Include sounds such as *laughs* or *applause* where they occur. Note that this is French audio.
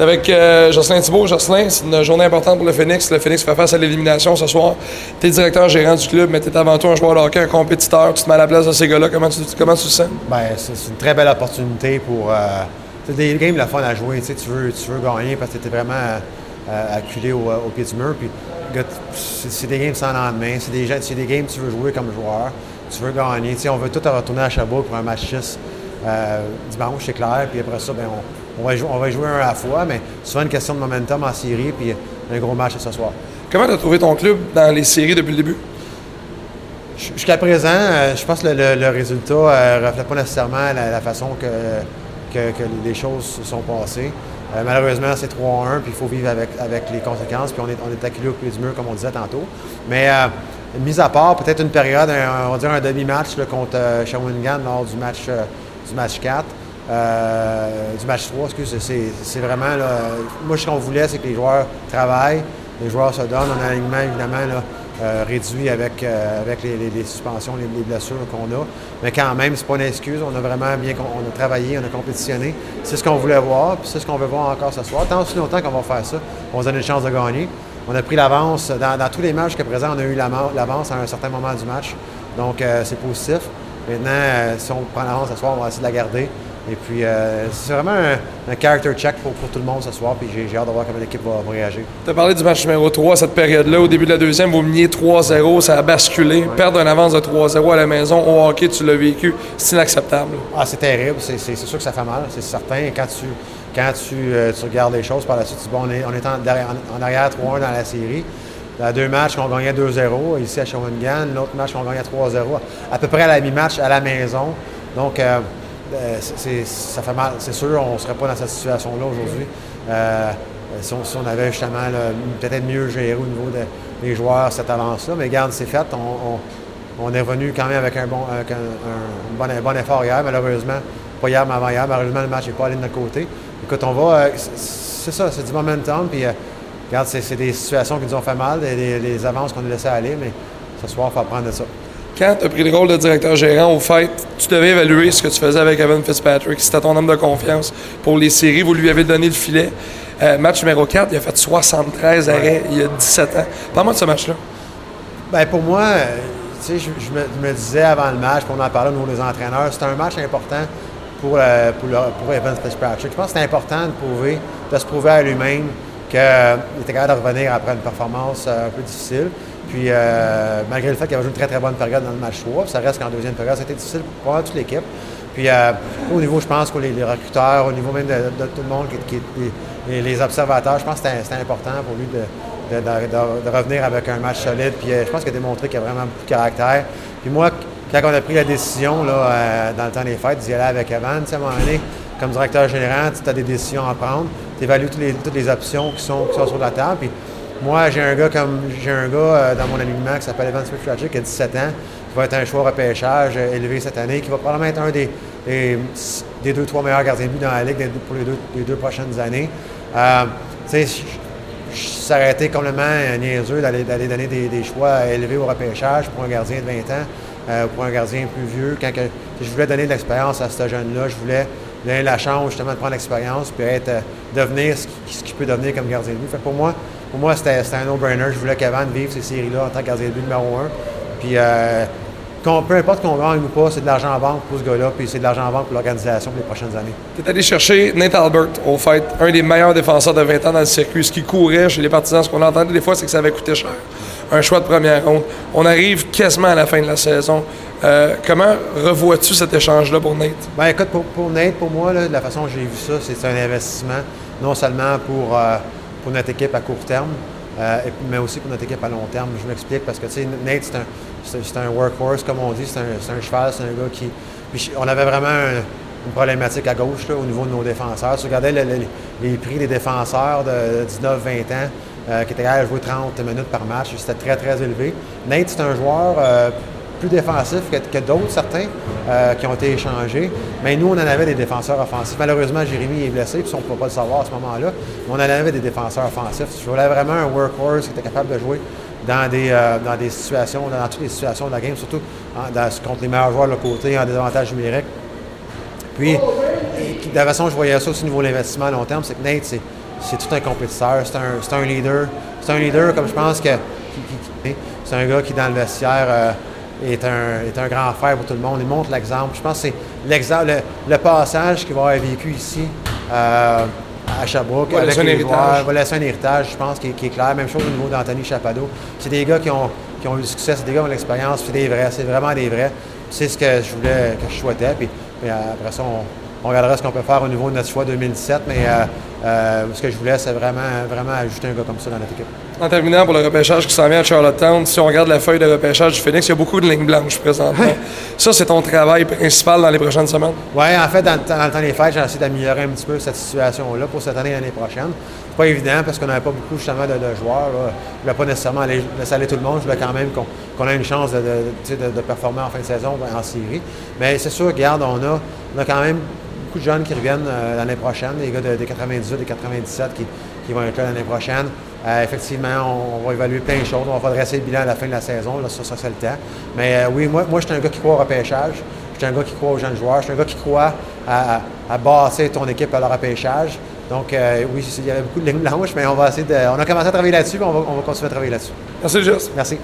Avec euh, Jocelyn Thibault. Jocelyn, c'est une journée importante pour le Phoenix. Le Phoenix fait face à l'élimination ce soir. T'es directeur gérant du club, mais t'es avant tout un joueur de hockey, un compétiteur. Tu te mets à la place de ces gars-là. Comment tu, comment tu te sens? Ben, c'est une très belle opportunité pour. Euh, des games la fun à jouer. Tu, tu, veux, tu veux gagner parce que tu es vraiment euh, acculé au, au pied du mur. Puis, c'est des games sans lendemain. C'est des, des games que tu veux jouer comme joueur. Tu veux gagner. Tu on veut tout retourner à Chabot pour un match 6 euh, dimanche, c'est clair. Puis après ça, ben, on, on, va jouer, on va jouer un à la fois. Mais souvent une question de momentum en série. Puis un gros match ce soir. Comment t'as trouvé ton club dans les séries depuis le début? Jusqu'à présent, euh, je pense que le, le- le résultat ne reflète pas nécessairement la, la façon que, que- que les choses se sont passées. Euh, malheureusement, c'est 3-1, puis il faut vivre avec, avec les conséquences, puis on est, on est acculé au pied du mur, comme on disait tantôt. Mais, euh, mis à part, peut-être une période, un- on va dire un demi-match contre euh, Shawinigan lors du match, euh, du match 4, euh, du match 3, excusez, c'est, vraiment, là, moi, ce qu'on voulait, c'est que les joueurs travaillent, les joueurs se donnent, on a un alignement, évidemment, là, euh, réduit avec, euh, avec les, suspensions, les, les blessures qu'on a. Mais quand même, c'est pas une excuse. On a vraiment bien on a travaillé, on a compétitionné. C'est ce qu'on voulait voir, puis c'est ce qu'on veut voir encore ce soir. Tant aussi longtemps qu'on va faire ça, on se donner une chance de gagner. On a pris l'avance. Dans, tous les matchs jusqu'à présent, on a eu l'avance à un certain moment du match. Donc, c'est positif. Maintenant, si on prend l'avance ce soir, on va essayer de la garder. Et puis, euh, c'est vraiment un, un character check pour, pour tout le monde ce soir. Puis j'ai hâte de voir comment l'équipe va, réagir. Tu as parlé du match numéro 3, cette période-là. Au début de la deuxième, vous meniez 3-0, ça a basculé. Perdre une avance de 3-0 à la maison, au hockey, tu l'as vécu, c'est inacceptable. Ah, c'est terrible. C'est, sûr que ça fait mal, c'est certain. Et Quand tu, quand tu, euh, tu regardes les choses par la suite, tu dis, bon, on est, on est en, derrière- en- en arrière 3-1 dans la série. Dans deux matchs qu'on gagnait 2-0 ici à Shawinigan, l'autre match qu'on gagnait 3-0, à peu près à la mi-match à la maison. Donc, euh, euh, c'est- ça fait mal. C'est sûr, on ne serait pas dans cette situation-là aujourd'hui. Euh, si, on, avait justement peut-être mieux géré au niveau de- des joueurs cette avance-là. Mais regarde, c'est fait. On, est revenu quand même avec un bon, un, bon, effort hier, malheureusement. Pas hier, mais avant hier. Malheureusement, le match n'est pas allé de notre côté. Écoute, on va. euh, c'est- ça, c'est du momentum. Puis, euh, regarde, c'est des situations qui nous ont fait mal, des, des- des avances qu'on a laissées aller, mais ce soir, il faut apprendre de ça. Quand tu as pris le rôle de directeur gérant, au fait, tu devais évaluer ce que tu faisais avec Evan Fitzpatrick. C'était ton homme de confiance pour les séries. Vous lui avez donné le filet. Euh, match numéro 4, il a fait 73 arrêts il y a 17 ans. Parle-moi de ce match-là. Ben pour moi, euh, tu sais, je, je me, je me disais avant le match, puis on en parlait au niveau des entraîneurs, c'était un match important pour, euh, pour, le- pour Evan Fitzpatrick. Je pense que c'était important de prouver, de se prouver à lui-même qu'il était capable de revenir après une performance euh, un peu difficile. Puis euh, malgré le fait qu'il avait joué une très très bonne période dans le match 3, puis ça reste qu'en deuxième période, c'était difficile pour toute l'équipe. Puis euh, au niveau, je pense, que les, les recruteurs, au niveau même de, tout le monde, les, observateurs, je pense que c'était important pour lui de, revenir avec un match solide. Puis je pense qu'il a démontré qu'il a vraiment beaucoup de caractère. Puis moi, quand on a pris la décision là, dans le temps des fêtes d'y aller avec Evan, à un moment donné, comme directeur général, tu as des décisions à prendre, tu toutes les, options qui sont, qui sont sur la table. Puis moi, j'ai un gars comme j'ai un gars euh, dans mon alignement qui s'appelle Evan Fitzpatrick qui a 17 ans, qui va être un choix repêchage euh, élevé cette année, qui va probablement être un des, des, des deux, trois meilleurs gardiens de but dans la Ligue pour les deux, les deux prochaines années. Euh, tu sais, été complètement euh, niaiseux d'aller, d'aller donner des, des choix élevés au repêchage pour un gardien de 20 ans, pour un gardien plus vieux. Quand je voulais donner de l'expérience à ce jeune-là, je voulais donner la chance justement de prendre l'expérience puis être, euh, devenir ce qu'il, ce qu'il peut devenir comme gardien de but. Fait pour moi, pour moi c'était, un no-brainer. Je voulais qu'Evan vive ces séries-là en tant que gardien de but numéro un. Puis euh, peu importe qu'on gagne ou pas, c'est de l'argent en banque pour ce gars-là, puis c'est de l'argent en banque pour l'organisation pour les prochaines années. Tu es allé chercher Nate Albert, au fait, un des meilleurs défenseurs de 20 ans dans le circuit. Ce qui courait chez les partisans, ce qu'on entendait des fois, c'est que ça avait coûté cher. Un choix de première ronde. On arrive quasiment à la fin de la saison. Euh, comment revois-tu cet échange-là pour Nate? Ben écoute, pour, Nate, pour moi, de la façon que j'ai vu ça, c'est un investissement, non seulement pour, euh, notre équipe à court terme, euh, mais aussi pour notre équipe à long terme. Je m'explique parce que Nate, c'est un, un workhorse, comme on dit, c'est un, cheval, c'est un gars qui. On avait vraiment un- une problématique à gauche au niveau de nos défenseurs. Si tu regardais le- le- les prix des défenseurs de 19-20 ans, qui étaient de jouer 30 minutes par match, c'était très, très élevé. Nate, c'est un joueur. Plus défensif que, d'autres, certains, euh, qui ont été échangés. Mais nous, on en avait des défenseurs offensifs. Malheureusement, Jérémy est blessé, puis on ne peut pas le savoir à ce moment-là. Mais on en avait des défenseurs offensifs. Je voulais vraiment un workhorse qui était capable de jouer dans des, euh, dans des situations, dans toutes les situations de la game, surtout contre les meilleurs joueurs de l'autre côté, en désavantage numérique. Puis, de la façon je voyais ça aussi au niveau de l'investissement à long terme, c'est que Nate, c'est, tout un compétiteur, c'est un, un, leader. C'est un leader comme je pense que c'est un gars qui, dans le vestiaire, euh, est, un, est un grand frère pour tout le monde. Il montre l'exemple. Je pense que c'est l'exemple, le, passage qu'il va avoir vécu ici. Euh, à Sherbrooke. Va laisser un héritage. va laisser un héritage, je pense, qui, est clair. Même chose au niveau d'Anthony Chapado. C'est des gars qui ont, qui ont eu du succès, c'est des gars qui ont l'expérience, c'est des vrais, c'est vraiment des vrais. C'est ce que je voulais, que je souhaitais. Puis, après ça, on, regardera ce qu'on peut faire au niveau de notre choix 2017. Mais euh, euh, ce que je voulais, c'est vraiment, vraiment ajouter un gars comme ça dans notre équipe. En terminant pour le repêchage qui s'en vient à Charlottetown, si on regarde la feuille de repêchage du Phoenix, il y a beaucoup de lignes blanches présentement. *laughs* ça, c'est ton travail principal dans les prochaines semaines? Oui, en fait, dans, le temps des fêtes, j'ai essayé d'améliorer un petit peu cette situation-là pour cette année et l'année prochaine. C'est pas évident parce qu'on n'avait pas beaucoup justement de, joueurs. Là. Je voulais pas nécessairement laisser aller tout le monde. Je voulais quand même qu'on ait une chance de, performer en fin de saison en série. Mais c'est sûr, regarde, on a, on a quand même beaucoup de jeunes qui reviennent euh, l'année prochaine, des gars de, 98, de 97 qui, qui vont être là l'année prochaine. Euh, effectivement, on, va évaluer plein de choses. On va dresser le bilan à la fin de la saison. Là, ça, ça c'est le temps. Mais euh, oui, moi, moi je suis un gars qui croit au repêchage. Je suis un gars qui croit aux jeunes joueurs. Je suis un gars qui croit à, à, bâtir ton équipe à leur repêchage. Donc, oui, il y avait beaucoup de lignes blanches, mais on va essayer de. On a commencé à travailler là-dessus, mais on va, on va continuer à travailler là-dessus. Merci, Jess. Merci.